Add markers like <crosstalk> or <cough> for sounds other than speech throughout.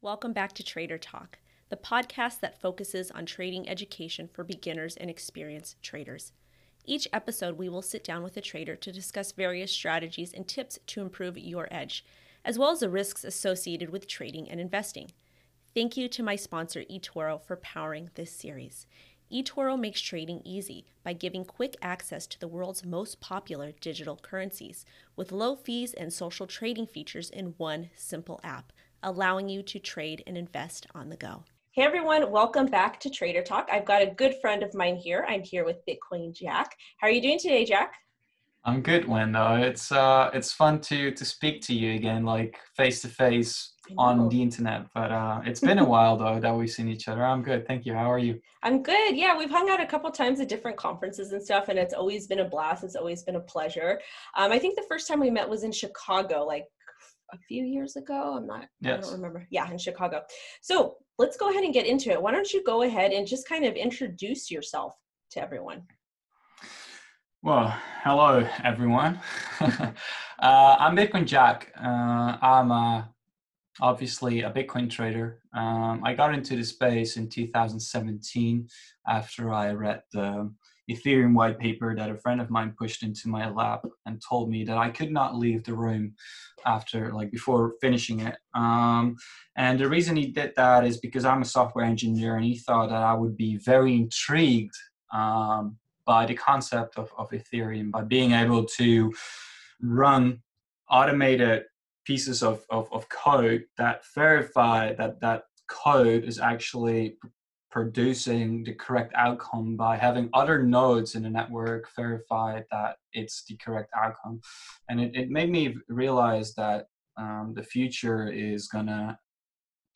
Welcome back to Trader Talk, the podcast that focuses on trading education for beginners and experienced traders. Each episode, we will sit down with a trader to discuss various strategies and tips to improve your edge, as well as the risks associated with trading and investing. Thank you to my sponsor, eToro, for powering this series. eToro makes trading easy by giving quick access to the world's most popular digital currencies with low fees and social trading features in one simple app allowing you to trade and invest on the go. Hey everyone, welcome back to Trader Talk. I've got a good friend of mine here. I'm here with Bitcoin Jack. How are you doing today, Jack? I'm good, Wendo. It's uh, it's fun to to speak to you again, like face to face on the internet. But uh, it's been a while though that we've seen each other. I'm good, thank you. How are you? I'm good. Yeah, we've hung out a couple times at different conferences and stuff, and it's always been a blast. It's always been a pleasure. Um, I think the first time we met was in Chicago, like a few years ago. I'm not, yes. I don't remember. Yeah, in Chicago. So let's go ahead and get into it. Why don't you go ahead and just kind of introduce yourself to everyone? Well, hello everyone. <laughs> uh, I'm Bitcoin Jack. Uh, I'm uh, obviously a Bitcoin trader. Um, I got into the space in 2017 after I read the Ethereum white paper that a friend of mine pushed into my lap and told me that I could not leave the room after, like, before finishing it. Um, and the reason he did that is because I'm a software engineer and he thought that I would be very intrigued um, by the concept of, of Ethereum, by being able to run automated pieces of, of, of code that verify that that code is actually producing the correct outcome by having other nodes in the network verify that it's the correct outcome. And it, it made me realize that um, the future is gonna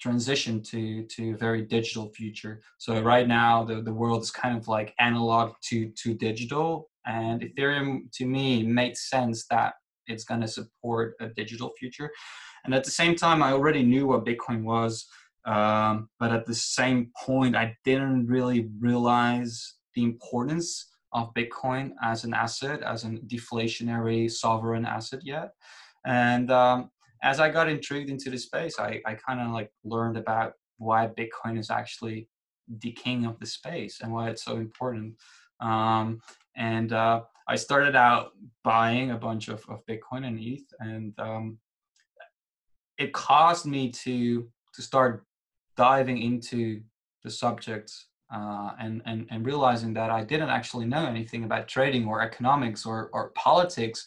transition to to a very digital future. So right now the, the world is kind of like analog to to digital and Ethereum to me made sense that it's gonna support a digital future. And at the same time I already knew what Bitcoin was um, but at the same point, I didn't really realize the importance of Bitcoin as an asset, as a deflationary sovereign asset yet. And um, as I got intrigued into the space, I, I kind of like learned about why Bitcoin is actually the king of the space and why it's so important. Um, and uh, I started out buying a bunch of, of Bitcoin and ETH, and um, it caused me to to start diving into the subject uh, and, and, and realizing that I didn't actually know anything about trading or economics or, or politics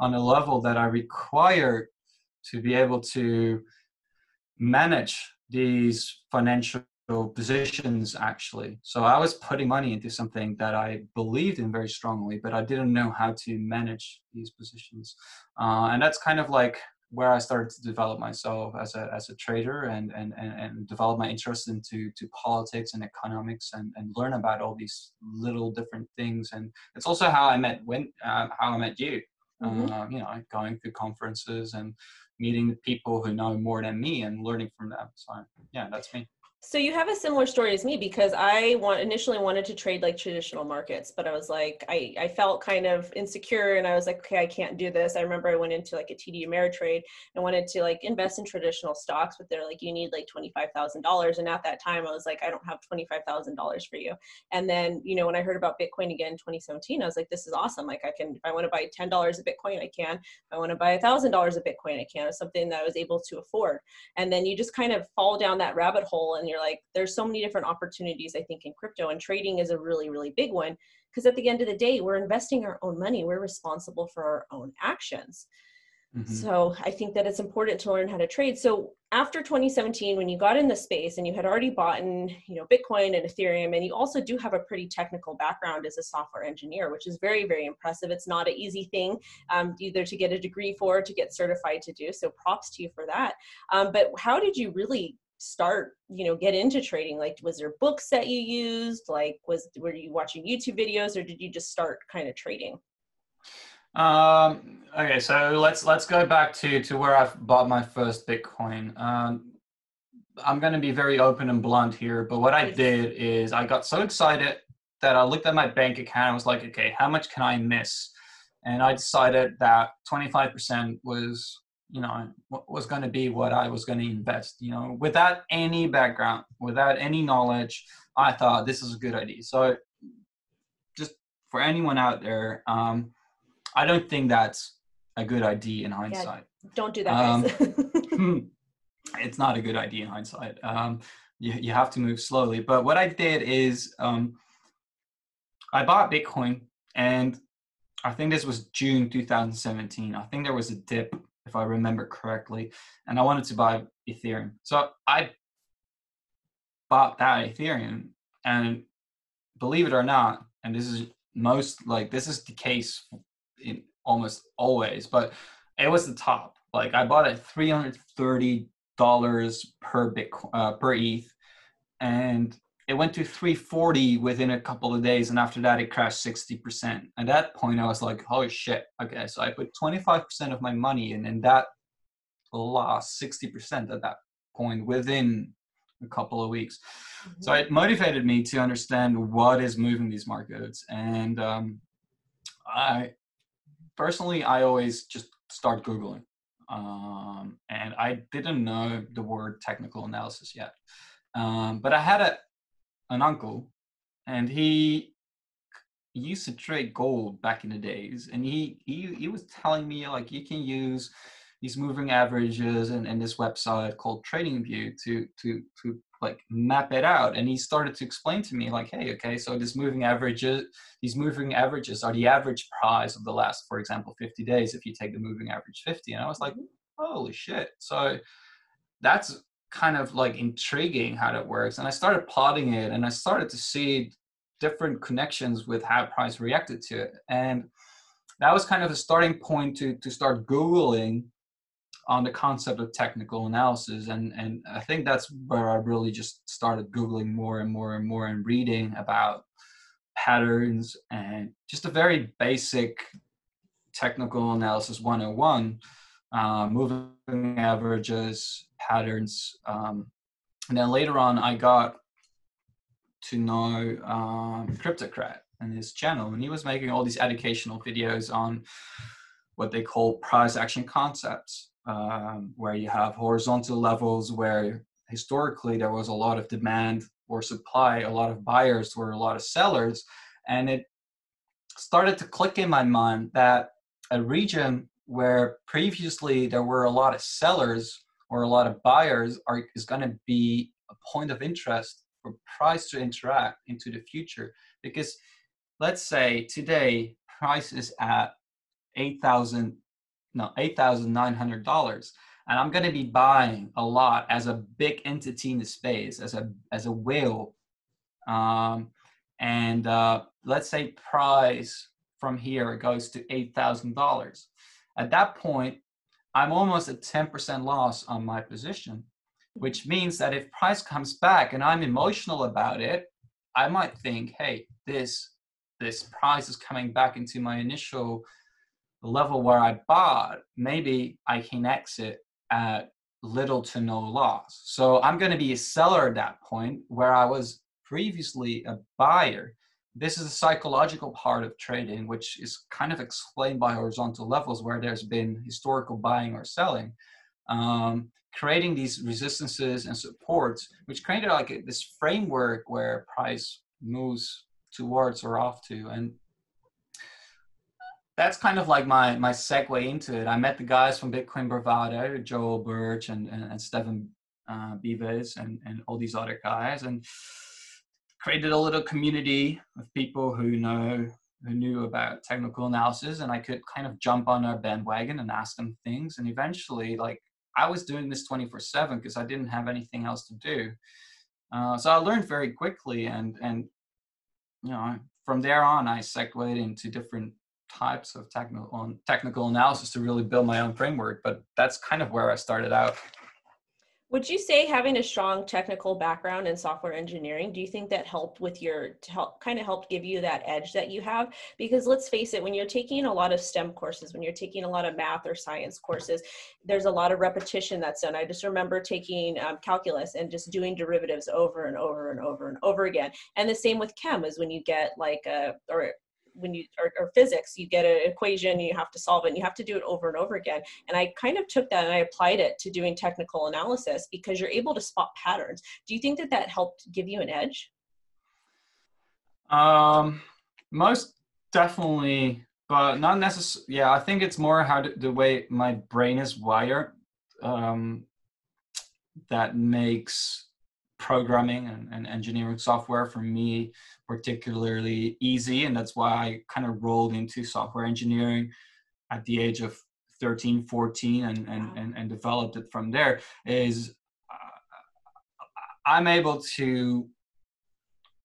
on a level that I required to be able to manage these financial positions actually. So I was putting money into something that I believed in very strongly, but I didn't know how to manage these positions. Uh, and that's kind of like where I started to develop myself as a as a trader and and and, and develop my interest into to politics and economics and, and learn about all these little different things. And it's also how I met when uh, how I met you. Mm-hmm. uh, you know going through conferences and meeting people who know more than me and learning from them. So yeah that's me so you have a similar story as me because I want initially wanted to trade like traditional markets, but I was like, I, I felt kind of insecure and I was like, okay, I can't do this. I remember I went into like a TD Ameritrade and wanted to like invest in traditional stocks, but they're like, you need like $25,000. And at that time I was like, I don't have $25,000 for you. And then, you know, when I heard about Bitcoin again in 2017, I was like, this is awesome. Like I can, if I want to buy $10 of Bitcoin, I can. If I want to buy thousand dollars of Bitcoin, I can. It's something that I was able to afford. And then you just kind of fall down that rabbit hole and you're like there's so many different opportunities i think in crypto and trading is a really really big one because at the end of the day we're investing our own money. We're responsible for our own actions. Mm-hmm. so i think that it's important to learn how to trade. So after 2017 when you got in the space and you had already bought in you know bitcoin and ethereum and you also do have a pretty technical background as a software engineer which is very very impressive. It's not an easy thing um, either to get a degree for to get certified to do so props to you for that. Um, but how did you really start you know get into trading like was there books that you used? Like was were you watching youtube videos or did you just start kind of trading? Um okay so let's let's go back to to where i bought my first bitcoin. Um i'm going to be very open and blunt here but what i did is i got so excited that i looked at my bank account and was like okay how much can i miss? And i decided that 25% was you know what was going to be what I was going to invest. You know, without any background, without any knowledge, I thought this is a good idea. So, just for anyone out there, um, I don't think that's a good idea in hindsight. Yeah, don't do that, um, <laughs> hmm, it's not a good idea in hindsight. Um, you, you have to move slowly. But what I did is um, I bought Bitcoin, and I think this was June 2017. I think there was a dip if I remember correctly, and I wanted to buy Ethereum. So I bought that Ethereum, and believe it or not, and this is most like this is the case in almost always, but it was the top. Like I bought it three hundred thirty dollars per Bitcoin uh, per ETH, and it went to 340 within a couple of days and after that it crashed 60% at that point i was like holy shit. Okay so i put 25% of my money in and that lost 60% at that point within a couple of weeks. Mm-hmm. so it motivated me to understand what is moving these markets and um, i personally i always just start googling um, and i didn't know the word technical analysis yet. Um, but i had a an uncle, and he used to trade gold back in the days, and he he he was telling me like you can use these moving averages and, and this website called TradingView to to to like map it out and he started to explain to me like hey okay so this moving averages these moving averages are the average price of the last for example 50 days if you take the moving average 50 and i was like mm-hmm. holy shit so that's kind of like intriguing how that works. And I started plotting it and I started to see different connections with how price reacted to it. And that was kind of a starting point to, to start Googling on the concept of technical analysis. And, and I think that's where I really just started Googling more and more and more and reading about patterns and just a very basic technical analysis 101 uh, moving averages, patterns. Um, and then later on, I got to know um, Cryptocrat and his channel, and he was making all these educational videos on what they call price action concepts, um, where you have horizontal levels where historically there was a lot of demand or supply, a lot of buyers or a lot of sellers, and it started to click in my mind that a region where previously there were a lot of sellers or a lot of buyers are is going to be a point of interest for price to interact into the future. Because let's say today price is at 8000 no $8900 and i'm going to be buying a lot as a big entity in the space as a as a whale. Um, and uh, let's say price from here goes to $8000 at that point, I'm almost at 10% loss on my position, which means that if price comes back and I'm emotional about it, I might think, hey, this this price is coming back into my initial level where I bought. Maybe I can exit at little to no loss. So I'm going to be a seller at that point where I was previously a buyer this is a psychological part of trading, which is kind of explained by horizontal levels where there's been historical buying or selling, um, creating these resistances and supports, which created like this framework where price moves towards or off to. And that's kind of like my my segue into it. I met the guys from Bitcoin Bravado, Joel Birch and, and, and Stefan uh, Beavis and, and all these other guys. And created a little community of people who know who knew about technical analysis and I could kind of jump on their bandwagon and ask them things. And eventually, like I was doing this 24 seven because I didn't have anything else to do. Uh, so I learned very quickly and, and, you know, from there on, I segued into different types of technical, on technical analysis to really build my own framework. But that's kind of where I started out. Would you say having a strong technical background in software engineering, do you think that helped with your, help, kind of helped give you that edge that you have? Because let's face it, when you're taking a lot of STEM courses, when you're taking a lot of math or science courses, there's a lot of repetition that's done. I just remember taking um, calculus and just doing derivatives over and over and over and over again. And the same with chem is when you get like a, or when you or, or physics you get an equation you have to solve it and you have to do it over and over again. And i kind of took that and i applied it to doing technical analysis because you're able to spot patterns. Do you think that that helped give you an edge? Um most definitely but not necessarily yeah i think it's more how to, the way my brain is wired um that makes programming and, and, engineering software for me particularly easy and that's why i kind of rolled into software engineering at the age of 13 14 and and, and, and developed it from there is uh, i'm able to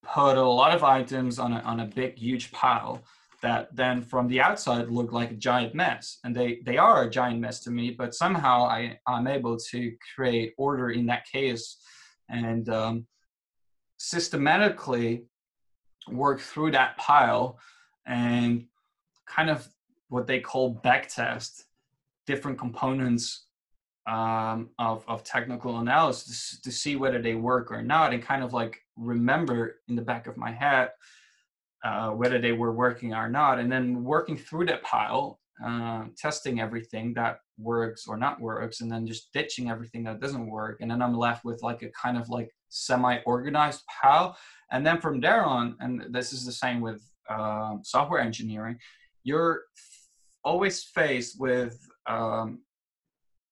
put a lot of items on a, on a big huge pile that then from the outside look like a giant mess and they they are a giant mess to me but somehow i i'm able to create order in that chaos and um, systematically work through that pile and kind of what they call backtest different components um, of, of technical analysis to see whether they work or not and kind of like remember in the back of my head uh, whether they were working or not. And then working through that pile uh, testing everything that works or not works and then just ditching everything that doesn't work. And then i'm left with like a kind of like semi-organized pile and then from there on and this is the same with um, software engineering you're always faced with um,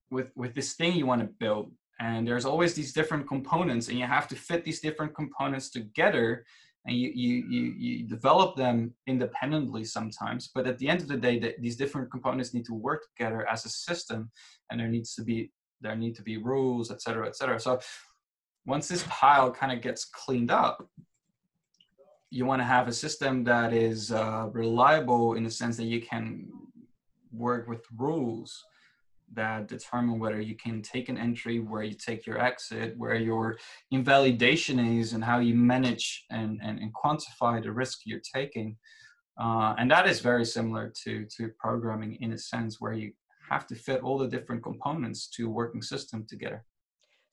with with this thing you want to build and there's always these different components and you have to fit these different components together and you you you, you develop them independently sometimes but at the end of the day the, these different components need to work together as a system and there needs to be there need to be rules et cetera et cetera. So once this pile kind of gets cleaned up you want to have a system that is uh, reliable in the sense that you can work with rules that determine whether you can take an entry, where you take your exit, where your invalidation is, and how you manage and, and, and quantify the risk you're taking. Uh, and that is very similar to, to programming in a sense where you have to fit all the different components to a working system together.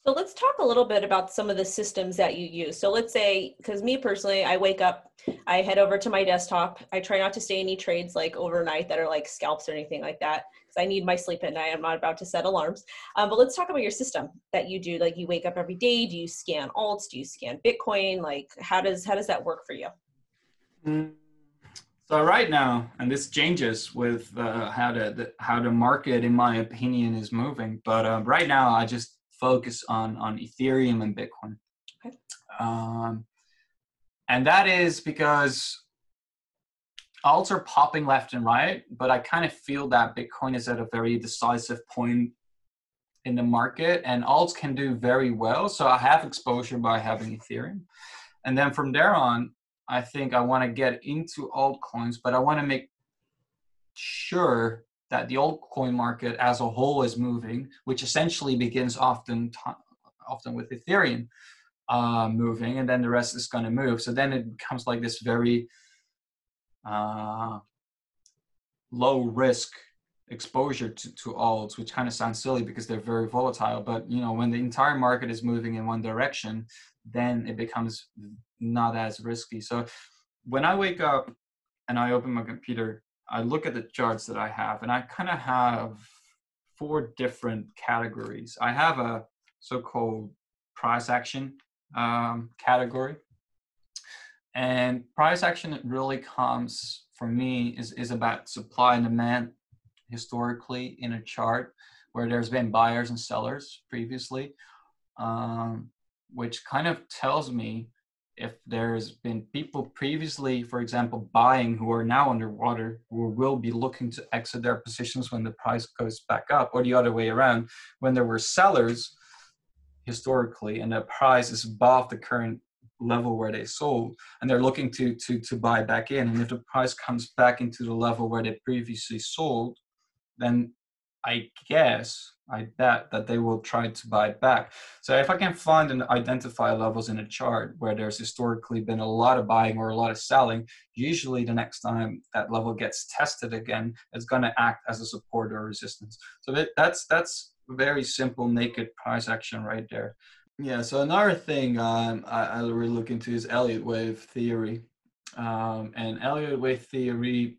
So let's talk a little bit about some of the systems that you use. So let's say, because me personally, I wake up, I head over to my desktop. I try not to stay any trades like overnight that are like scalps or anything like that, because I need my sleep at night. I'm not about to set alarms. Um, but let's talk about your system that you do. Like you wake up every day. Do you scan alts? Do you scan Bitcoin? Like how does how does that work for you? Mm. So right now, and this changes with uh, how the, the, how the market, in my opinion, is moving. But uh, right now, I just focus on on Ethereum and Bitcoin. Okay. Um, and that is because alts are popping left and right, but I kind of feel that Bitcoin is at a very decisive point in the market, and alts can do very well. So I have exposure by having Ethereum, and then from there on, I think I want to get into altcoins, but I want to make sure that the altcoin market as a whole is moving, which essentially begins often often with Ethereum uh, moving, and then the rest is going to move. So then it becomes like this very uh, low risk exposure to, to alts, which kind of sounds silly because they're very volatile. But you know, when the entire market is moving in one direction, then it becomes not as risky. So when I wake up and I open my computer I look at the charts that I have, and I kind of have four different categories. I have a so-called price action um, category, and price action really comes for me is is about supply and demand historically in a chart where there's been buyers and sellers previously, um, which kind of tells me if there's been people previously, for example, buying who are now underwater, who will be looking to exit their positions when the price goes back up, or the other way around, when there were sellers historically and the price is above the current level where they sold and they're looking to to to buy back in and if the price comes back into the level where they previously sold then i guess I bet that they will try to buy back. So if I can find and identify levels in a chart where there's historically been a lot of buying or a lot of selling, usually the next time that level gets tested again, it's going to act as a support or resistance. So that, that's that's very simple naked price action right there. Yeah. So another thing um, I, I really look into is Elliott wave theory. Um, and Elliott wave theory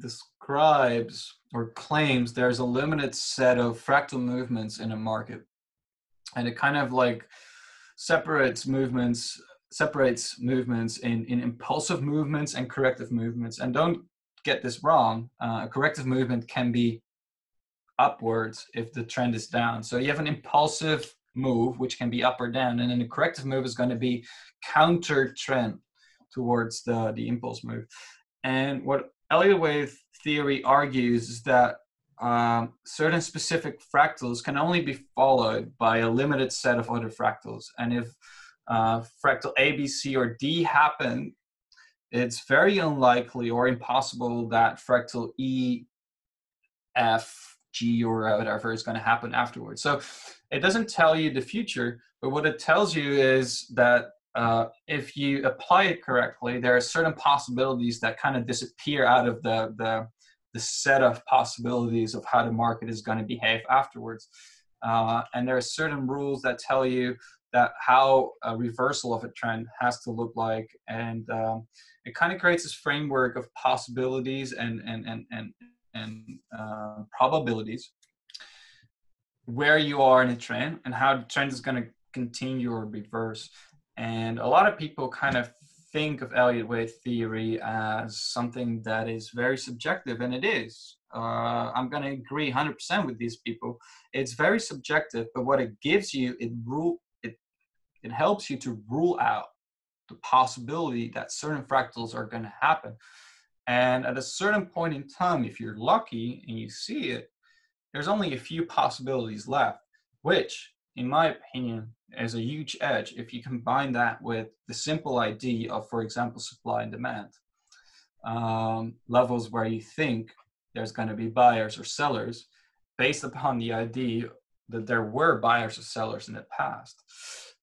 describes or claims there's a limited set of fractal movements in a market. And it kind of like separates movements separates movements in, in impulsive movements and corrective movements. And don't get this wrong, uh, a corrective movement can be upwards if the trend is down. So you have an impulsive move, which can be up or down, and then the corrective move is going to be counter trend towards the, the impulse move. And what Elliott wave theory argues that um, certain specific fractals can only be followed by a limited set of other fractals. And if uh, fractal A, B, C, or D happen, it's very unlikely or impossible that fractal E, F, G, or whatever is going to happen afterwards. So it doesn't tell you the future, but what it tells you is that uh, if you apply it correctly, there are certain possibilities that kind of disappear out of the, the, the set of possibilities of how the market is going to behave afterwards. Uh, and there are certain rules that tell you that how a reversal of a trend has to look like and um, it kind of creates this framework of possibilities and and and and, and uh, probabilities where you are in a trend and how the trend is going to continue or reverse and a lot of people kind of think of Elliott wave theory as something that is very subjective, and it is. Uh, I'm going to agree 100% with these people. It's very subjective, but what it gives you, it rule it helps you to rule out the possibility that certain fractals are going to happen. And at a certain point in time, if you're lucky and you see it, there's only a few possibilities left, which, in my opinion, is a huge edge if you combine that with the simple idea of, for example, supply and demand. Um, levels where you think there's going to be buyers or sellers based upon the idea that there were buyers or sellers in the past.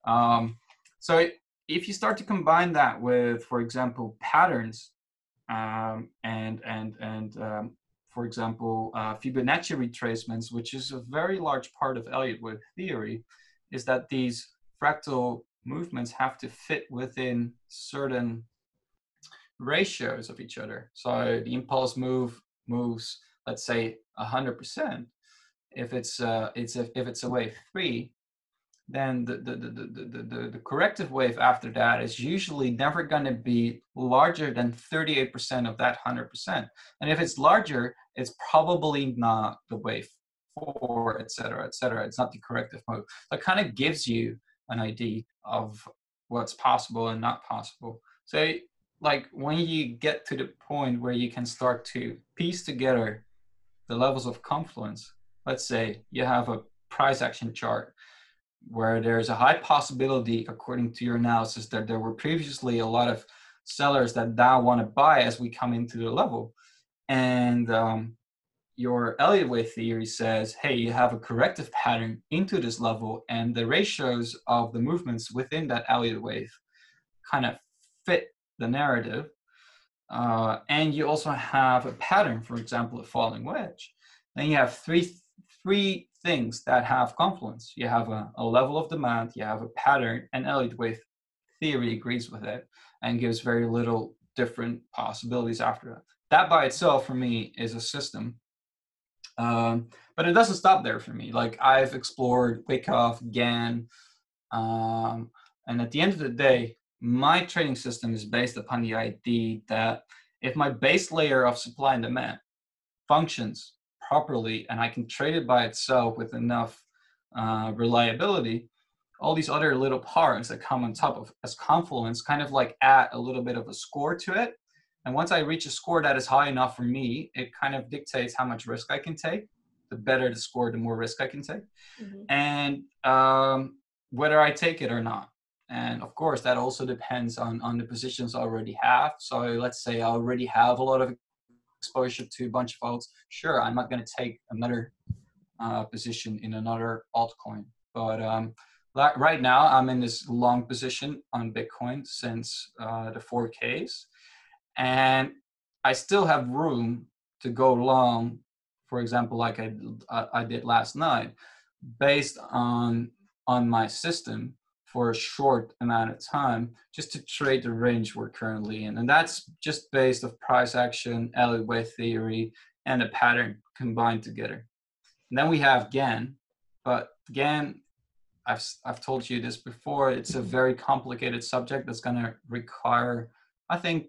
Um, so if you start to combine that with, for example, patterns um, and and and um, for example, uh, Fibonacci retracements, which is a very large part of Elliott wave theory, is that these fractal movements have to fit within certain ratios of each other. So the impulse move moves, let's say, 100%. If it's uh, it's a, if it's a wave three, then the, the, the, the, the, the corrective wave after that is usually never going to be larger than 38% of that 100%. And if it's larger, it's probably not the wave four, et cetera, et cetera. It's not the corrective move. That kind of gives you an idea of what's possible and not possible. So like when you get to the point where you can start to piece together the levels of confluence, let's say you have a price action chart where there's a high possibility, according to your analysis, that there were previously a lot of sellers that now want to buy as we come into the level. And um, your Elliott wave theory says, hey, you have a corrective pattern into this level, and the ratios of the movements within that Elliott wave kind of fit the narrative. Uh, and you also have a pattern, for example, a falling wedge. Then you have three three things that have confluence. You have a, a level of demand, you have a pattern, and Elliott wave theory agrees with it and gives very little different possibilities after that. That by itself, for me, is a system. Um, but it doesn't stop there for me. Like I've explored Wyckoff, Gann, um, and at the end of the day, my trading system is based upon the idea that if my base layer of supply and demand functions properly and I can trade it by itself with enough uh, reliability, all these other little parts that come on top of as confluence kind of like add a little bit of a score to it. And once I reach a score that is high enough for me, it kind of dictates how much risk I can take. The better the score, the more risk I can take. Mm-hmm. And um, whether I take it or not. And of course, that also depends on, on the positions I already have. So let's say I already have a lot of exposure to a bunch of alts, sure, I'm not going to take another uh, position in another altcoin. But um, right now, I'm in this long position on Bitcoin since uh, the 4Ks. And I still have room to go long, for example, like I, I did last night, based on, on my system for a short amount of time just to trade the range we're currently in. And that's just based of price action, Elliott wave theory, and a pattern combined together. And then we have Gann, but Gann, I've, I've told you this before, it's a very complicated subject that's to require, I think,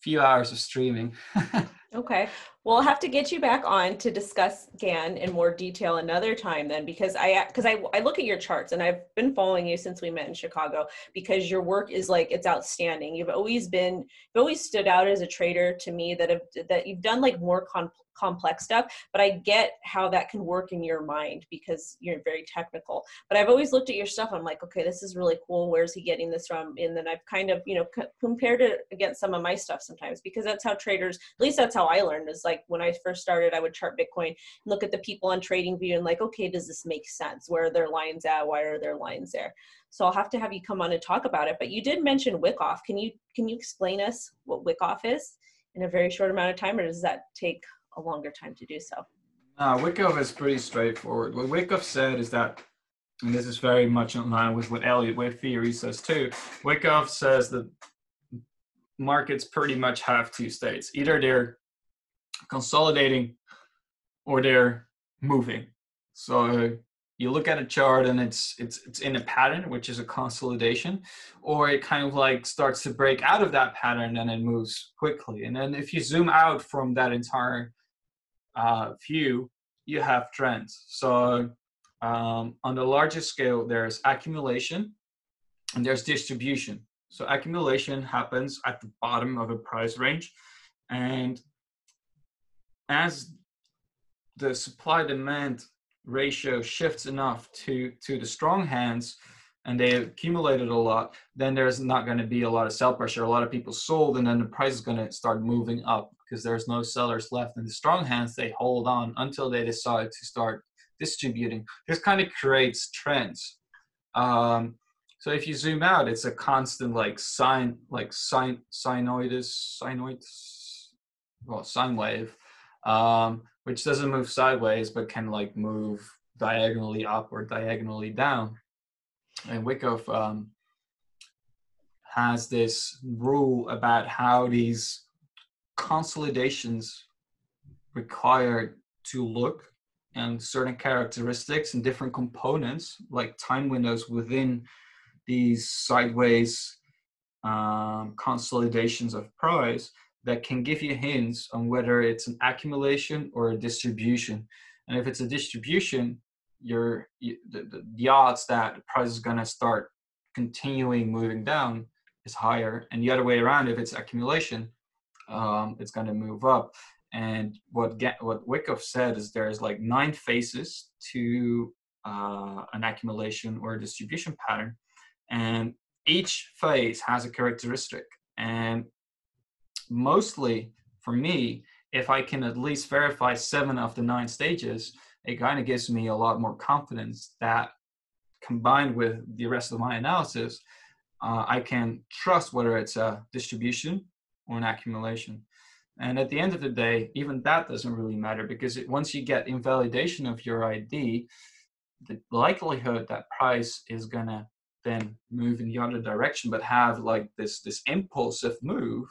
few hours of streaming. <laughs> Okay. Well, have to get you back on to discuss Gann in more detail another time then because I because I, I look at your charts and I've been following you since we met in Chicago because your work is like it's outstanding. You've always been you've always stood out as a trader to me that have that you've done like more complex stuff but i get how that can work in your mind because you're very technical but i've always looked at your stuff i'm like okay this is really cool where's he getting this from and then i've kind of you know c- compared it against some of my stuff sometimes because that's how traders at least that's how i learned is like when i first started i would chart bitcoin look at the people on TradingView and like okay does this make sense where are their lines at why are their lines there so I'll have to have you come on and talk about it. But you did mention Wyckoff. Can you can you explain us what Wyckoff is in a very short amount of time, or does that take a longer time to do so. Uh, Wyckoff is pretty straightforward. What Wyckoff said is that, and this is very much in line with what Elliott wave theory says too. Wyckoff says that markets pretty much have two states: either they're consolidating or they're moving. So you look at a chart and it's it's it's in a pattern which is a consolidation or it kind of like starts to break out of that pattern and it moves quickly and then if you zoom out from that entire uh, view, you have trends. So um, on the largest scale, there's accumulation and there's distribution. So accumulation happens at the bottom of a price range. And as the supply demand ratio shifts enough to, to the strong hands, and they accumulated a lot, then there's not going to be a lot of sell pressure. A lot of people sold, and then the price is going to start moving up because there's no sellers left. And the strong hands, they hold on until they decide to start distributing. This kind of creates trends. Um, so if you zoom out, it's a constant like sine, like sine, sinoidus, sinoid, well, sine wave, um, which doesn't move sideways but can like move diagonally up or diagonally down. And Wyckoff um, has this rule about how these consolidations required to look and certain characteristics and different components like time windows within these sideways um, consolidations of price that can give you hints on whether it's an accumulation or a distribution. And if it's a distribution you're you, the, the odds that the price is going to start continuing moving down is higher. And the other way around if it's accumulation um, it's going to move up. And what get, what Wyckoff said is there's like nine phases to uh, an accumulation or distribution pattern, and each phase has a characteristic. And mostly for me, if I can at least verify seven of the nine stages, it kind of gives me a lot more confidence that combined with the rest of my analysis, uh, I can trust whether it's a distribution or an accumulation. And at the end of the day, even that doesn't really matter because it, once you get invalidation of your ID, the likelihood that price is gonna then move in the other direction, but have like this this impulsive move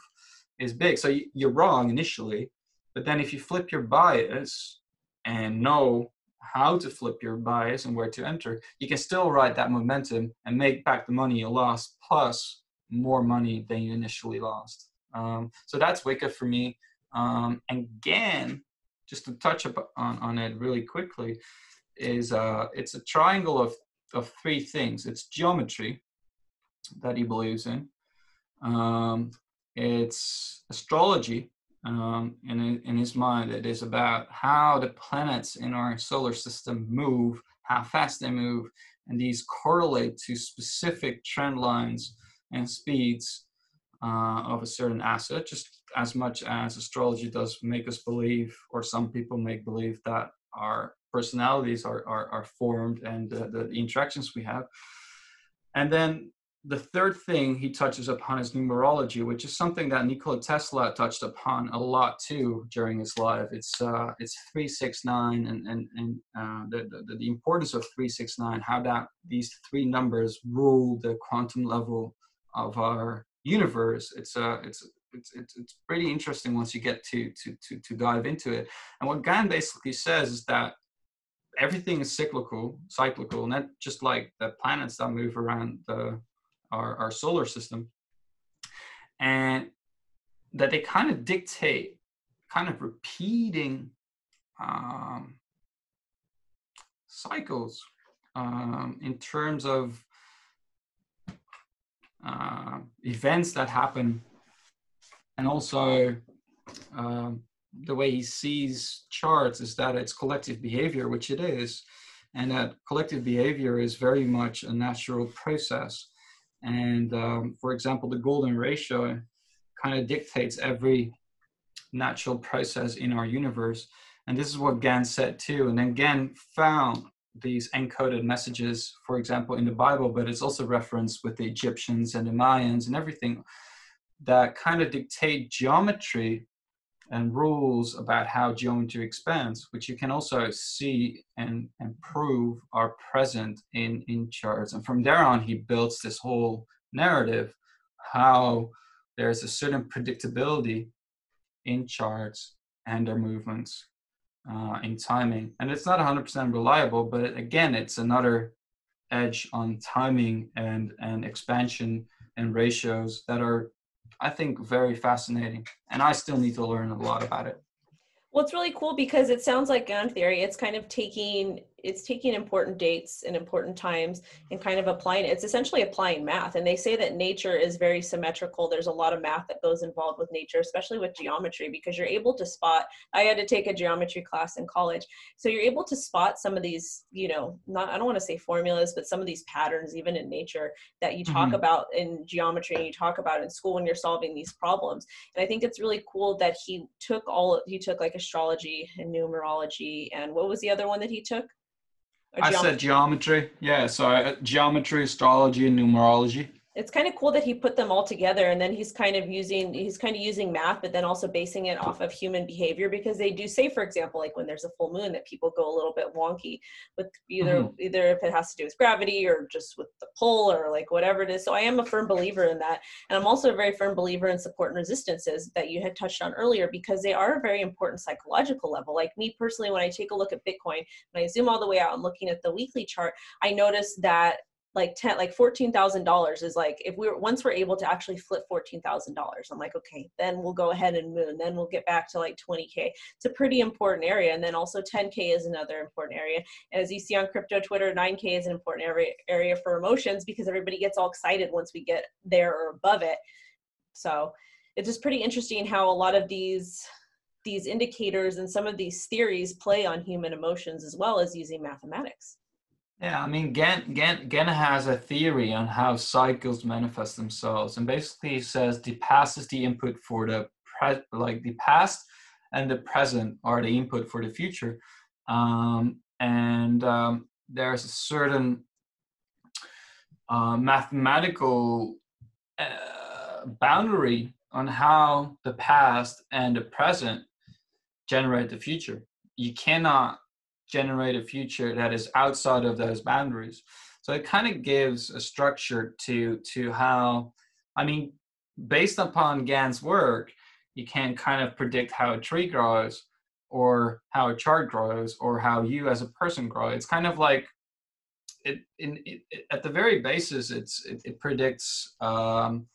is big. So you're wrong initially, but then if you flip your bias and know how to flip your bias and where to enter, you can still ride that momentum and make back the money you lost plus more money than you initially lost. Um, so that's Wyckoff for me. Um, and Gann, just to touch up on, on it really quickly, is uh, it's a triangle of, of three things. It's geometry that he believes in. Um, it's astrology. Um, in, in his mind, it is about how the planets in our solar system move, how fast they move, and these correlate to specific trend lines and speeds uh, of a certain asset, just as much as astrology does make us believe, or some people make believe that our personalities are, are, are formed and the, the interactions we have. And then the third thing he touches upon is numerology, which is something that Nikola Tesla touched upon a lot too during his life. It's uh, it's three six nine, and and and uh, the, the the importance of three six nine, how that these three numbers rule the quantum level of our universe. It's uh it's it's, it's, it's pretty interesting once you get to, to, to, to dive into it. And what Gann basically says is that everything is cyclical, cyclical, and not just like the planets that move around the, our, our solar system. And that they kind of dictate, kind of repeating um, cycles um, in terms of uh, events that happen and also um, the way he sees charts is that it's collective behavior, which it is, and that collective behavior is very much a natural process. And um, for example, the golden ratio kind of dictates every natural process in our universe. And this is what Gann said too. And then Gann found these encoded messages, for example, in the Bible, but it's also referenced with the Egyptians and the Mayans and everything that kind of dictate geometry and rules about how geometry expands, which you can also see and, and prove are present in, in charts. And from there on, he builds this whole narrative how there's a certain predictability in charts and their movements uh, in timing. And it's not 100% reliable, but it, again, it's another edge on timing and, and expansion and ratios that are I think very fascinating, and I still need to learn a lot about it. Well, it's really cool because it sounds like Gann theory. It's kind of taking it's taking important dates and important times and kind of applying it's essentially applying math. And they say that nature is very symmetrical. There's a lot of math that goes involved with nature especially with geometry because you're able to spot i had to take a geometry class in college. So you're able to spot some of these you know not i don't want to say formulas but some of these patterns even in nature that you talk mm-hmm. about in geometry and you talk about in school when you're solving these problems. And i think it's really cool that he took all he took like astrology and numerology and what was the other one that he took I said geometry. Yeah, so uh, geometry, astrology, and numerology it's kind of cool that he put them all together and then he's kind of using he's kind of using math but then also basing it off of human behavior because they do say for example like when there's a full moon that people go a little bit wonky with either mm-hmm. either if it has to do with gravity or just with the pull or like whatever it is. So i am a firm believer in that. And i'm also a very firm believer in support and resistances that you had touched on earlier because they are a very important psychological level. Like me personally when i take a look at bitcoin when i zoom all the way out and looking at the weekly chart i notice that like 10 like $14,000 is like if we are once we're able to actually flip $14,000 I'm like okay then we'll go ahead and moon then we'll get back to like 20k it's a pretty important area and then also 10k is another important area. And as you see on crypto Twitter 9k is an important area area for emotions because everybody gets all excited once we get there or above it. So it's just pretty interesting how a lot of these these indicators and some of these theories play on human emotions as well as using mathematics yeah, I mean, Gann, Gann has a theory on how cycles manifest themselves, and basically he says the past is the input for the pre- like the past, and the present are the input for the future, um, and um, there's a certain uh, mathematical uh, boundary on how the past and the present generate the future. You cannot generate a future that is outside of those boundaries. So it kind of gives a structure to to how, I mean, based upon Gann's work, you can kind of predict how a tree grows, or how a chart grows, or how you as a person grow. It's kind of like it in it, at the very basis, it's it, it predicts. Um,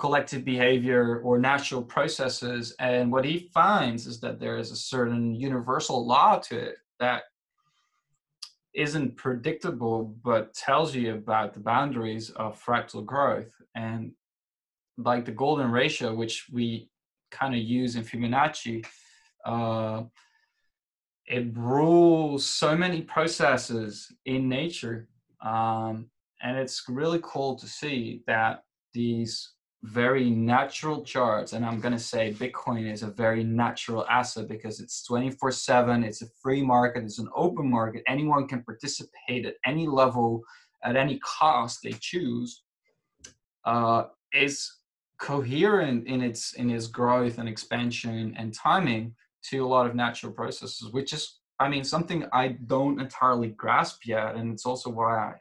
collective behavior or natural processes. And what he finds is that there is a certain universal law to it that isn't predictable but tells you about the boundaries of fractal growth. And like the golden ratio, which we kind of use in Fibonacci, uh, it rules so many processes in nature. Um, and it's really cool to see that these very natural charts and i'm going to say bitcoin is a very natural asset because it's 24 7 it's a free market it's an open market anyone can participate at any level at any cost they choose uh, is coherent in its in its growth and expansion and timing to a lot of natural processes, which is, I mean, something I don't entirely grasp yet, and it's also why I,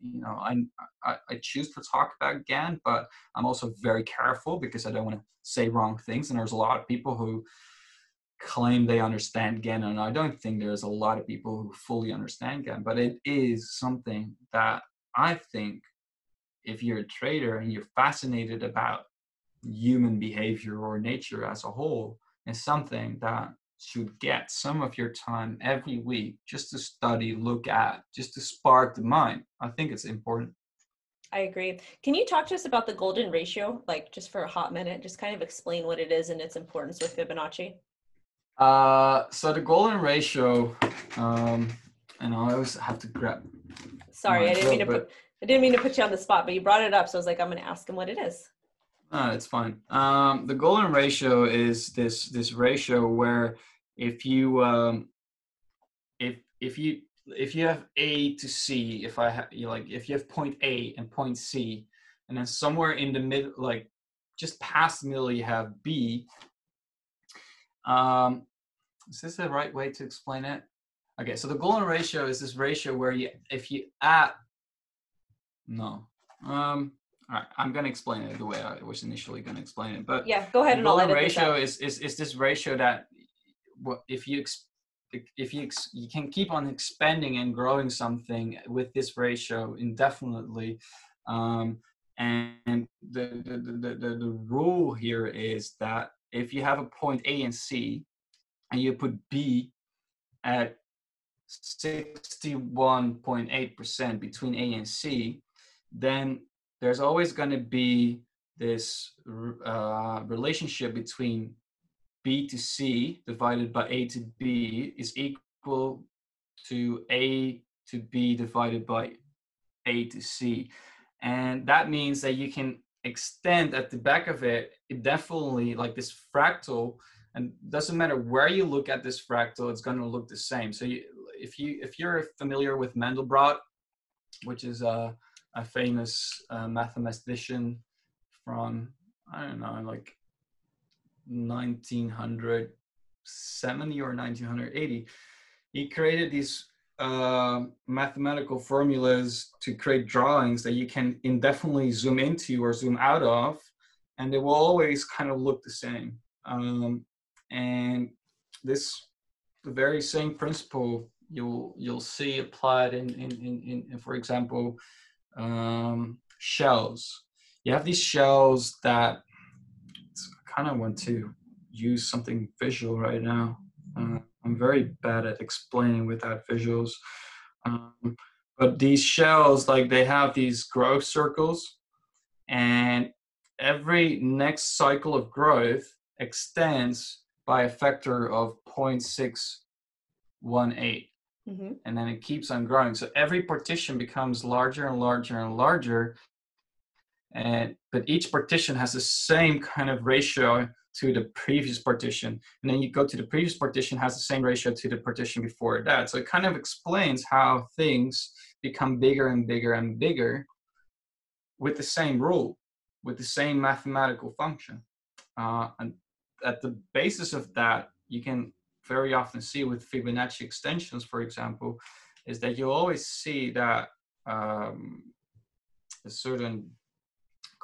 you know, I, I, I choose to talk about Gann, but I'm also very careful because I don't want to say wrong things. And there's a lot of people who claim they understand Gann, and I don't think there's a lot of people who fully understand Gann, but it is something that I think if you're a trader and you're fascinated about human behavior or nature as a whole, is something that should get some of your time every week just to study, look at, just to spark the mind. I think it's important. I agree. Can you talk to us about the golden ratio, like just for a hot minute, just kind of explain what it is and its importance with Fibonacci? Uh, so the golden ratio, um, and I always have to grab. Sorry, I didn't mean to put. I didn't mean to put you on the spot, but you brought it up, so I was like, I'm going to ask him what it is. No, it's fine. Um, the golden ratio is this this ratio where if you um, if if you if you have A to C, if I have you like if you have point A and point C, and then somewhere in the middle, like just past the middle, you have B. Um, is this the right way to explain it? Okay, so the golden ratio is this ratio where you if you add no. Um, all right, I'm going to explain it the way I was initially going to explain it. But yeah, go ahead. The golden ratio is, is is this ratio that what if you if you you can keep on expanding and growing something with this ratio indefinitely, um, and the, the the, the the rule here is that if you have a point A and C, and you put B at 61.8% between A and C, then there's always going to be this uh, relationship between B to C divided by A to B is equal to A to B divided by A to C. And that means that you can extend at the back of it, it definitely like this fractal and doesn't matter where you look at this fractal, it's going to look the same. So you, if you if you're familiar with Mandelbrot, which is a a famous uh, mathematician from I don't know, like 1970 or 1980. He created these uh, mathematical formulas to create drawings that you can indefinitely zoom into or zoom out of, and they will always kind of look the same. Um, and this, the very same principle, you'll you'll see applied in in in, in for example, um, shells. You have these shells that I kind of want to use something visual right now. Uh, I'm very bad at explaining without visuals. Um, but these shells, like they have these growth circles, and every next cycle of growth extends by a factor of 0.618 mm-hmm. and then it keeps on growing. So every partition becomes larger and larger and larger, and but each partition has the same kind of ratio to the previous partition, and then you go to the previous partition has the same ratio to the partition before that. So it kind of explains how things become bigger and bigger and bigger with the same rule, with the same mathematical function. Uh, and at the basis of that, you can very often see with Fibonacci extensions, for example, is that you always see that um, a certain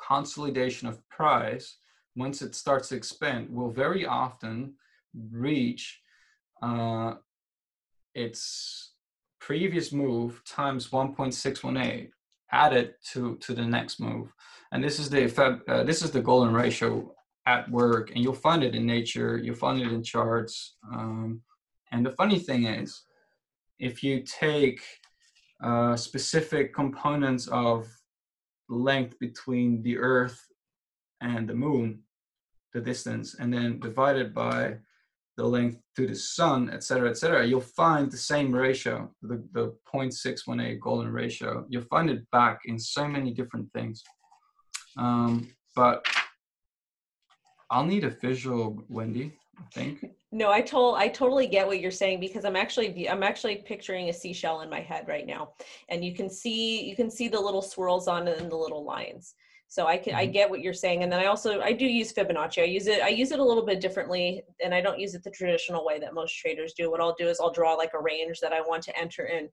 consolidation of price, once it starts to expand, will very often reach uh, its previous move times 1.618 added to to the next move. And this is the uh, this is the golden ratio at work and you'll find it in nature you'll find it in charts um, and the funny thing is if you take uh, specific components of length between the earth and the moon the distance and then divide it by the length to the sun etc etc you'll find the same ratio the, the 0.618 golden ratio. You'll find it back in so many different things. Um, but I'll need a visual, Wendy. I think. No, I told I totally get what you're saying because I'm actually I'm actually picturing a seashell in my head right now, and you can see you can see the little swirls on it and the little lines. So I can mm-hmm. I get what you're saying, and then I also I do use Fibonacci. I use it I use it a little bit differently, and I don't use it the traditional way that most traders do. What I'll do is I'll draw like a range that I want to enter in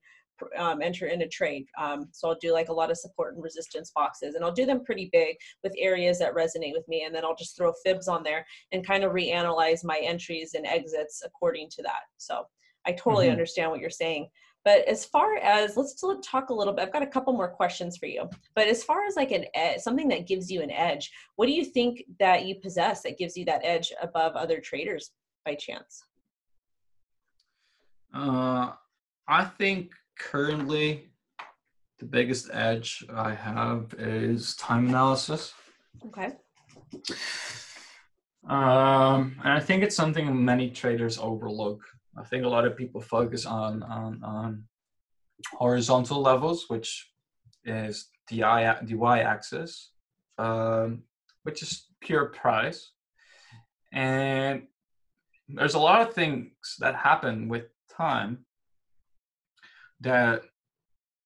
um, enter in a trade. Um, so I'll do like a lot of support and resistance boxes and I'll do them pretty big with areas that resonate with me. And then I'll just throw fibs on there and kind of reanalyze my entries and exits according to that. So I totally mm-hmm. understand what you're saying. But as far as let's talk a little bit, I've got a couple more questions for you. But as far as like an ed, something that gives you an edge, what do you think that you possess that gives you that edge above other traders by chance? Uh, I think currently the biggest edge I have is time analysis. Okay. Um, and I think it's something many traders overlook. I think a lot of people focus on on, on horizontal levels, which is the I the y-axis, um, which is pure price, and there's a lot of things that happen with time that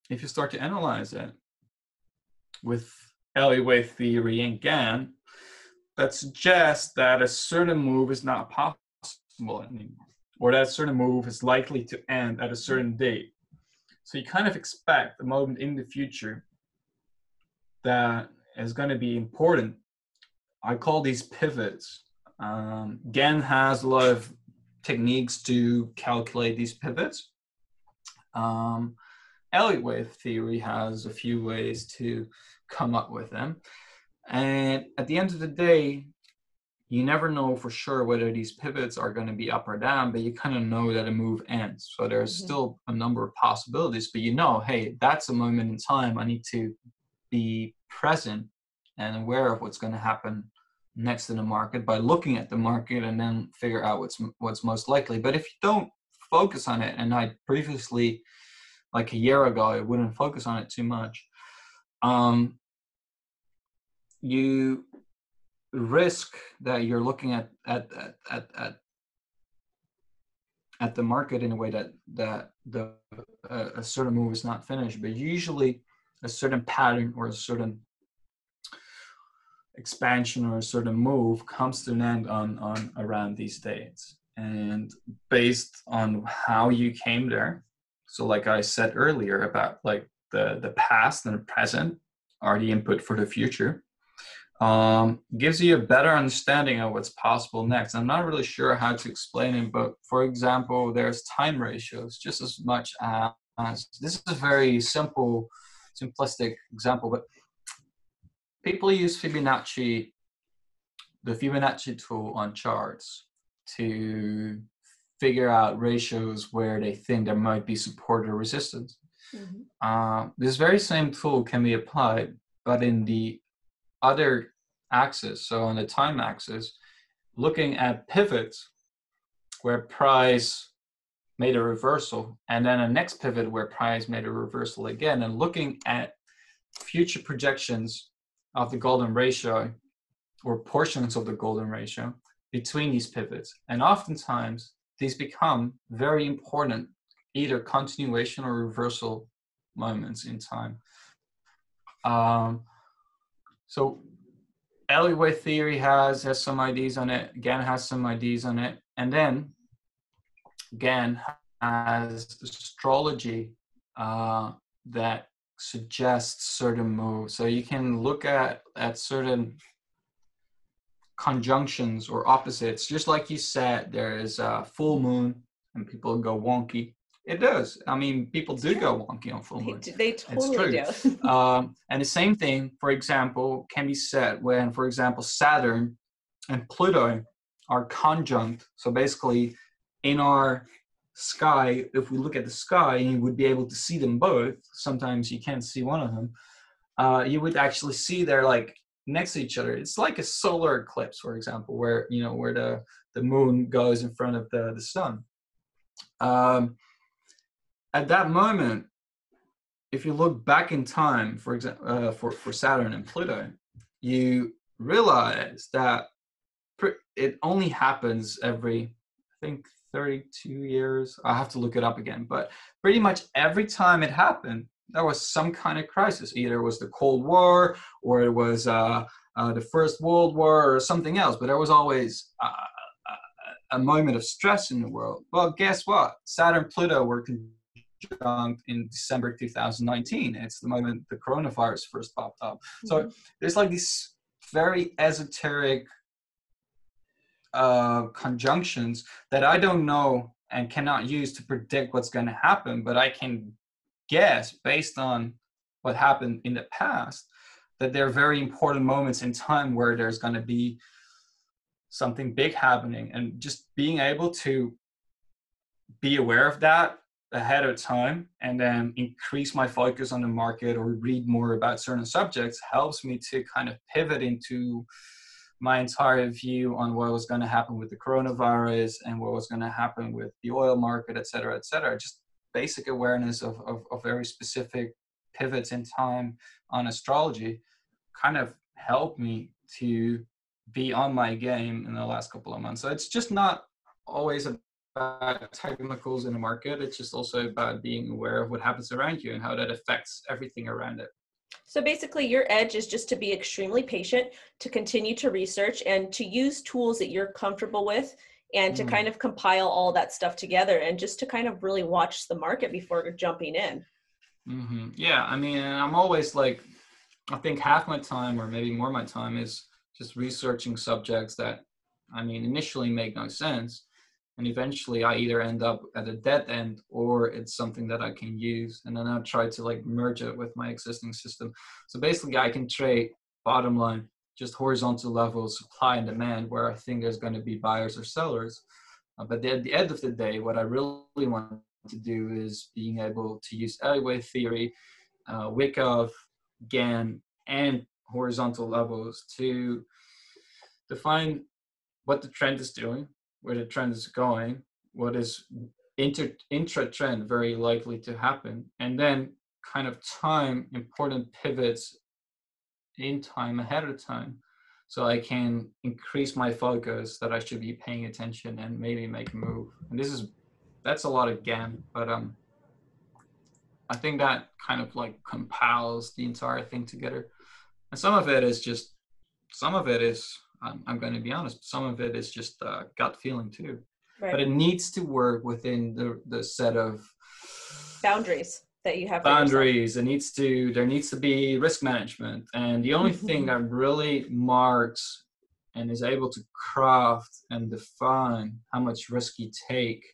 if you start to analyze it with wave theory and Gann, that suggests that a certain move is not possible anymore, or that a certain move is likely to end at a certain date. So you kind of expect a moment in the future that is going to be important. I call these pivots. Um, Gann has a lot of techniques to calculate these pivots. Um, Elliott wave theory has a few ways to come up with them. And at the end of the day, you never know for sure whether these pivots are going to be up or down, but you kind of know that a move ends. So there's mm-hmm. still a number of possibilities, but you know, hey, that's a moment in time. I need to be present and aware of what's going to happen next in the market by looking at the market and then figure out what's what's most likely. But if you don't focus on it. And I previously, like a year ago, I wouldn't focus on it too much. Um, you risk that you're looking at at at at, at at the market in a way that that the uh, a certain move is not finished but usually a certain pattern or a certain expansion or a certain move comes to an end on on around these dates and based on how you came there so like i said earlier about like the the past and the present are the input for the future um, gives you a better understanding of what's possible next. I'm not really sure how to explain it but for example there's time ratios just as much as this is a very simple simplistic example but people use fibonacci the fibonacci tool on charts to figure out ratios where they think there might be support or resistance. Mm-hmm. Uh, this very same tool can be applied, but in the other axis, so on the time axis, looking at pivots where price made a reversal, and then a next pivot where price made a reversal again, and looking at future projections of the golden ratio or portions of the golden ratio between these pivots. And oftentimes, these become very important, either continuation or reversal moments in time. Um, so wave theory has, has some ideas on it. Gann has some ideas on it. And then Gann has astrology uh, that suggests certain moves. So you can look at, at certain conjunctions or opposites. Just like you said, there is a full moon and people go wonky. It does. I mean, people do go wonky on full moon. They, they totally do. <laughs> um, and the same thing, for example, can be said when, for example, Saturn and Pluto are conjunct. So basically, in our sky, if we look at the sky, you would be able to see them both. Sometimes you can't see one of them. Uh, you would actually see they're like next to each other. It's like a solar eclipse, for example, where you know where the the moon goes in front of the the sun. Um, at that moment, if you look back in time, for example, uh, for for Saturn and Pluto, you realize that it only happens every I think 32 years. I have to look it up again, but pretty much every time it happened, there was some kind of crisis. Either it was the Cold War, or it was uh, uh, the First World War, or something else. But there was always uh, a moment of stress in the world. Well, guess what? Saturn Pluto were conjunct in December 2019. It's the moment the coronavirus first popped up. Mm-hmm. So there's like these very esoteric uh, conjunctions that I don't know and cannot use to predict what's going to happen, but I can guess based on what happened in the past that there are very important moments in time where there's going to be something big happening and just being able to be aware of that ahead of time and then increase my focus on the market or read more about certain subjects helps me to kind of pivot into my entire view on what was going to happen with the coronavirus and what was going to happen with the oil market, et cetera, et cetera. Just basic awareness of, of, of very specific pivots in time on astrology kind of helped me to be on my game in the last couple of months. So it's just not always about technicals in the market. It's just also about being aware of what happens around you and how that affects everything around it. So basically, your edge is just to be extremely patient, to continue to research, and to use tools that you're comfortable with, and to mm. kind of compile all that stuff together, and just to kind of really watch the market before jumping in. Mm-hmm. Yeah, I mean, I'm always like, I think half my time, or maybe more my time, is just researching subjects that, I mean, initially make no sense, and eventually I either end up at a dead end or it's something that I can use and then I try to like merge it with my existing system. So basically I can trade bottom line just horizontal levels supply and demand where I think there's going to be buyers or sellers. Uh, but at the end of the day, what I really want to do is being able to use Elliott wave theory, uh, Wyckoff, Gann, and horizontal levels to define what the trend is doing, where the trend is going, what is inter, intra trend very likely to happen, and then kind of time important pivots in time ahead of time so I can increase my focus that I should be paying attention and maybe make a move. And this is that's a lot of Gann, but um I think that kind of like compiles the entire thing together. And some of it is just some of it is I'm, I'm going to be honest, some of it is just uh, gut feeling too. Right. But it needs to work within the, the set of boundaries that you have. Boundaries. It needs to, there needs to be risk management. And the only thing mm-hmm. that really marks and is able to craft and define how much risk you take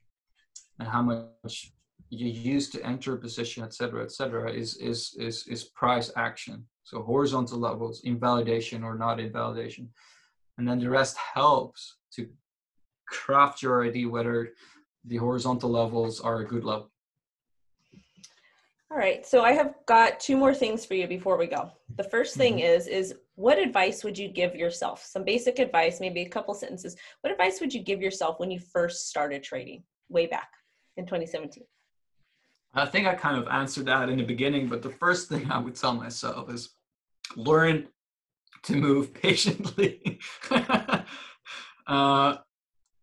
and how much you use to enter a position, et cetera, et cetera, is, is, is, is price action. So horizontal levels, invalidation or not invalidation and then the rest helps to craft your idea whether the horizontal levels are a good level. All right, so I have got two more things for you before we go. The first thing mm-hmm. is is what advice would you give yourself? Some basic advice, maybe a couple sentences. What advice would you give yourself when you first started trading way back in 2017? I think I kind of answered that in the beginning, but the first thing I would tell myself is learn to move <laughs> patiently. <laughs> uh,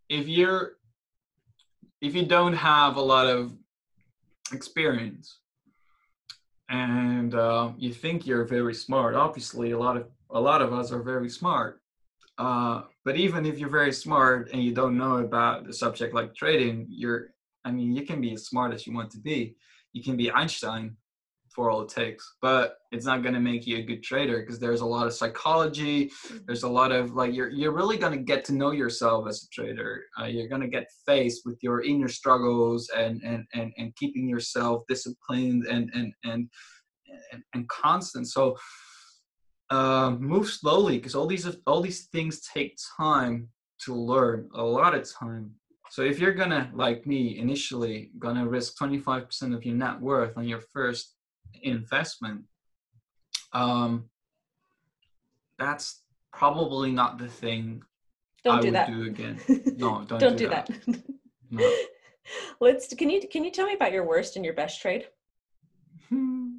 if you're if you don't have a lot of experience and uh, you think you're very smart, obviously a lot of a lot of us are very smart. Uh, but even if you're very smart and you don't know about the subject like trading, you're I mean you can be as smart as you want to be. You can be Einstein for all it takes but it's not going to make you a good trader because there's a lot of psychology mm-hmm. there's a lot of like you're you're really going to get to know yourself as a trader. Uh, you're going to get faced with your inner struggles and and and, and keeping yourself disciplined and and and and, and constant. So uh, move slowly because all these all these things take time to learn a lot of time. So if you're gonna like me initially gonna risk 25% of your net worth on your first investment, um, that's probably not the thing don't I do that. do again. <laughs> No, don't, don't do, do that. that. no. <laughs> Let's. Can you can you tell me about your worst and your best trade? Hmm.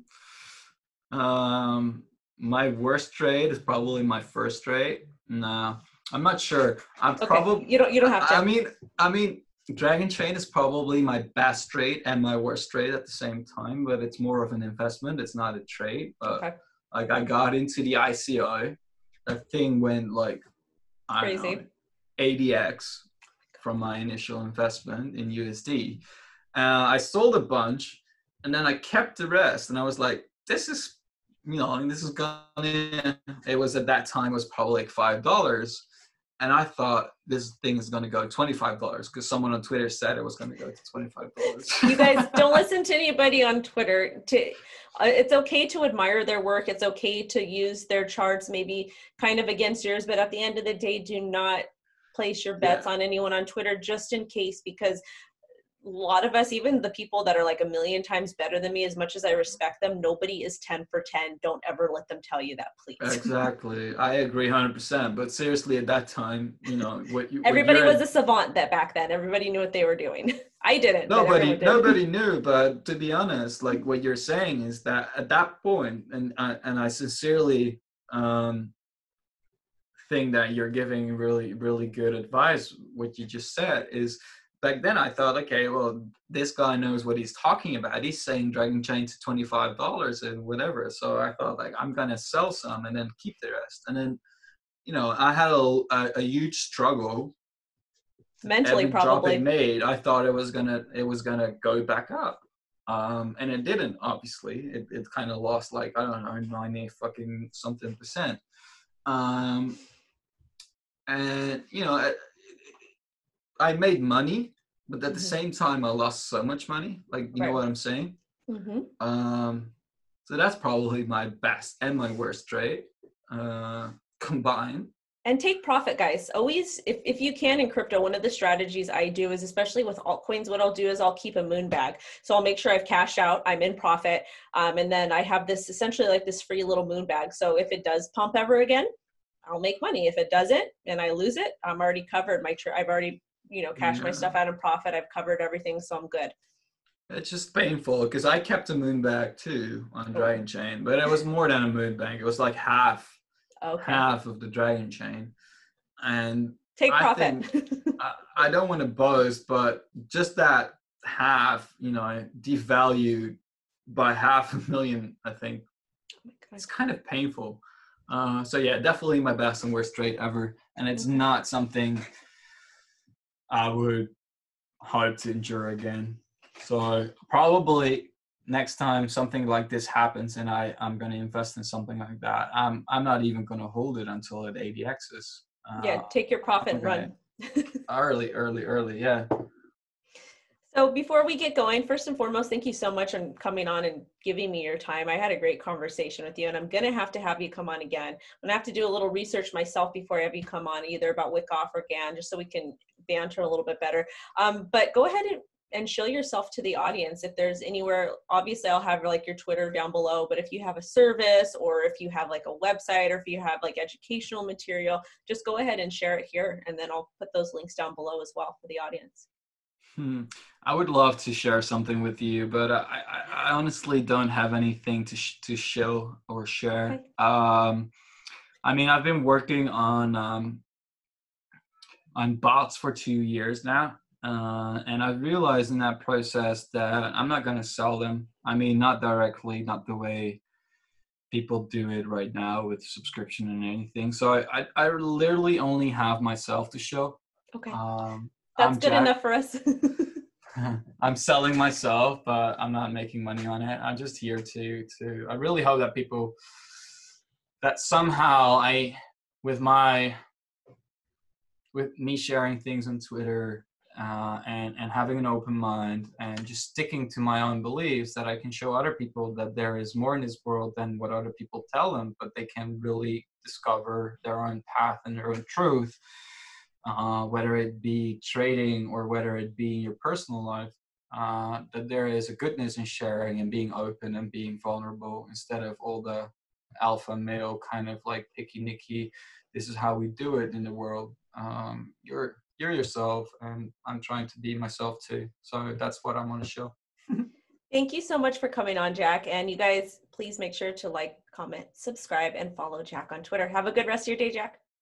um, my worst trade is probably my first trade. Nah, I'm not sure. I'm Okay, probably. you don't you don't have to. I mean, I mean, Dragonchain is probably my best trade and my worst trade at the same time, but it's more of an investment. It's not a trade. But Okay. like, I got into the ICO. That thing went like, I Crazy. know, 80x from my initial investment in USD. Uh, I sold a bunch, and then I kept the rest, and I was like, this is, you know, I mean, this is gonna. It was at that time it was probably like five dollars and I thought this thing is going to go twenty five dollars because someone on Twitter said it was going to go to twenty five dollars. you guys <laughs> don't listen to anybody on Twitter. To uh, it's okay to admire their work. It's okay to use their charts, maybe kind of against yours. But at the end of the day, do not place your bets on anyone on Twitter just in case, because a lot of us, even the people that are like a million times better than me, as much as I respect them, nobody is ten for ten. Don't ever let them tell you that, please. <laughs> exactly, I agree hundred percent. But seriously, at that time, you know what you. Everybody was a savant that back then. Everybody knew what they were doing. <laughs> I didn't. nobody did. nobody knew <laughs> but to be honest like what you're saying is that at that point and I and i sincerely um think that you're giving really really good advice what you just said is back then i thought okay well this guy knows what he's talking about. He's saying Dragonchain to $25 and whatever. So i thought like i'm gonna sell some and then keep the rest. And then you know i had a, a, a huge struggle Mentally, every drop probably. it made, I thought it was gonna it was gonna go back up, um, and it didn't. Obviously, it, it kind of lost like I don't know ninety fucking something percent, um, and you know I, made money, but at the Mhm. same time I lost so much money. Like you Right. know what I'm saying? hmm Um, so that's probably my best and my worst trade uh, combined. and take profit guys always if, if you can in crypto one of the strategies i do is especially with altcoins what i'll do is i'll keep a moon bag so i'll make sure i've cashed out i'm in profit um, and then i have this essentially like this free little moon bag so if it does pump ever again i'll make money if it doesn't and i lose it i'm already covered my tr- i've already you know cashed my stuff out in profit i've covered everything so i'm good It's just painful because I kept a moon bag too Oh. on Dragonchain, but it was more than a moon bag. It was like half okay half of the Dragonchain, and take I profit <laughs> I, I don't want to boast, but just that half, you know, I devalued by half a million. I think it's kind of painful. Uh, so yeah, definitely my best and worst trade ever, and it's not something I would hope to endure again. So probably next time something like this happens and I, I'm going to invest in something like that, I'm, I'm not even going to hold it until it ADXs. Uh, yeah take your profit and run Early, early, early. Yeah. So before we get going, first and foremost, thank you so much on coming on and giving me your time. I had a great conversation with you, and I'm gonna have to have you come on again. I'm gonna have to do a little research myself before I have you come on, either about Wyckoff or Gann, just so we can banter a little bit better. Um, but go ahead and, and show yourself to the audience. If there's anywhere, obviously I'll have like your Twitter down below, but if you have a service or if you have like a website or if you have like educational material, just go ahead and share it here, and then I'll put those links down below as well for the audience. Hmm. I would love to share something with you, but I, I, I honestly don't have anything to sh- to show or share. Okay. Um, I mean, I've been working on um, on bots for two years now, uh, and I've realized in that process that I'm not going to sell them. I mean, not directly, not the way people do it right now with subscription and anything. So I, I, I literally only have myself to show. Okay. Um, That's I'm good Jack. enough for us. <laughs> <laughs> I'm selling myself, but I'm not making money on it. I'm just here to to. I really hope that people that somehow I with my with me sharing things on Twitter uh, and and having an open mind and just sticking to my own beliefs that I can show other people that there is more in this world than what other people tell them, but they can really discover their own path and their own truth uh, whether it be trading or whether it be in your personal life, uh, that there is a goodness in sharing and being open and being vulnerable instead of all the alpha male kind of like picky nicky. This is how we do it in the world. Um, you're you're yourself, and I'm trying to be myself too. So that's what I want to show. <laughs> Thank you so much for coming on, Jack. And you guys, please make sure to like, comment, subscribe, and follow Jack on Twitter. Have a good rest of your day, Jack.